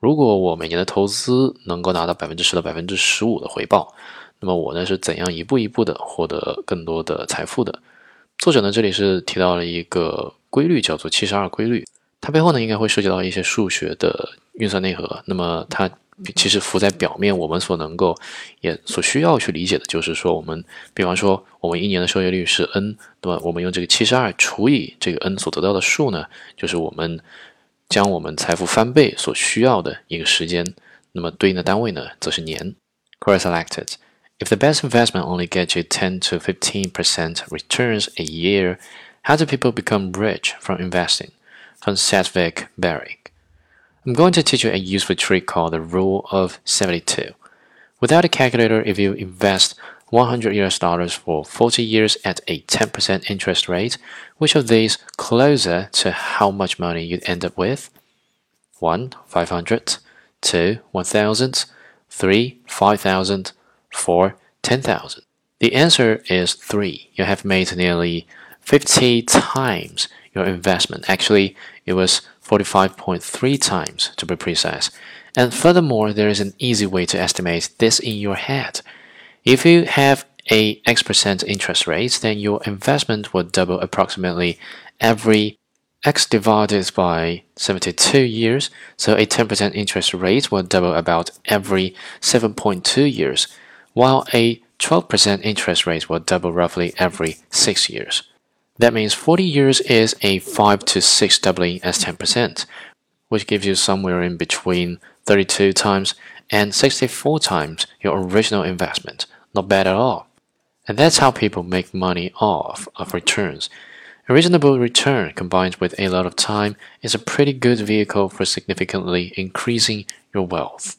如果我每年的投资能够拿到百分之十到百分之十五的回报，那么我呢是怎样一步一步的获得更多的财富的？作者呢这里是提到了一个规律，叫做七十二规律。它背后呢应该会涉及到一些数学的运算内核。那么它其实浮在表面，我们所能够也所需要去理解的就是说，我们比方说我们一年的收益率是 n，那么？我们用这个七十二除以这个 n 所得到的数呢，就是我们。将我们财富翻倍所需要的一个时间。那么对应的单位呢，则是年。Correct selected. If the best investment only gets you 10 to 15% returns a year, how do people become rich from investing? From Satvik Beri. I'm going to teach you a useful trick called the Rule of 72. Without a calculator, if you invest 100 US dollars for 40 years at a 10% interest rate, which of these closer to how much money you'd end up with? 1. 500 2. 1000 3. 5000 4. 10,000 The answer is 3. You have made nearly 50 times your investment. Actually, it was 45.3 times to be precise. And furthermore, there is an easy way to estimate this in your head. If you have a X percent interest rate, then your investment will double approximately every X divided by 72 years. So a 10% interest rate will double about every 7.2 years, while a 12% interest rate will double roughly every 6 years. That means 40 years is a 5 to 6 doubling as 10%, which gives you somewhere in between 32 times and 64 times your original investment. Not bad at all. And that's how people make money off of returns. A reasonable return combined with a lot of time is a pretty good vehicle for significantly increasing your wealth.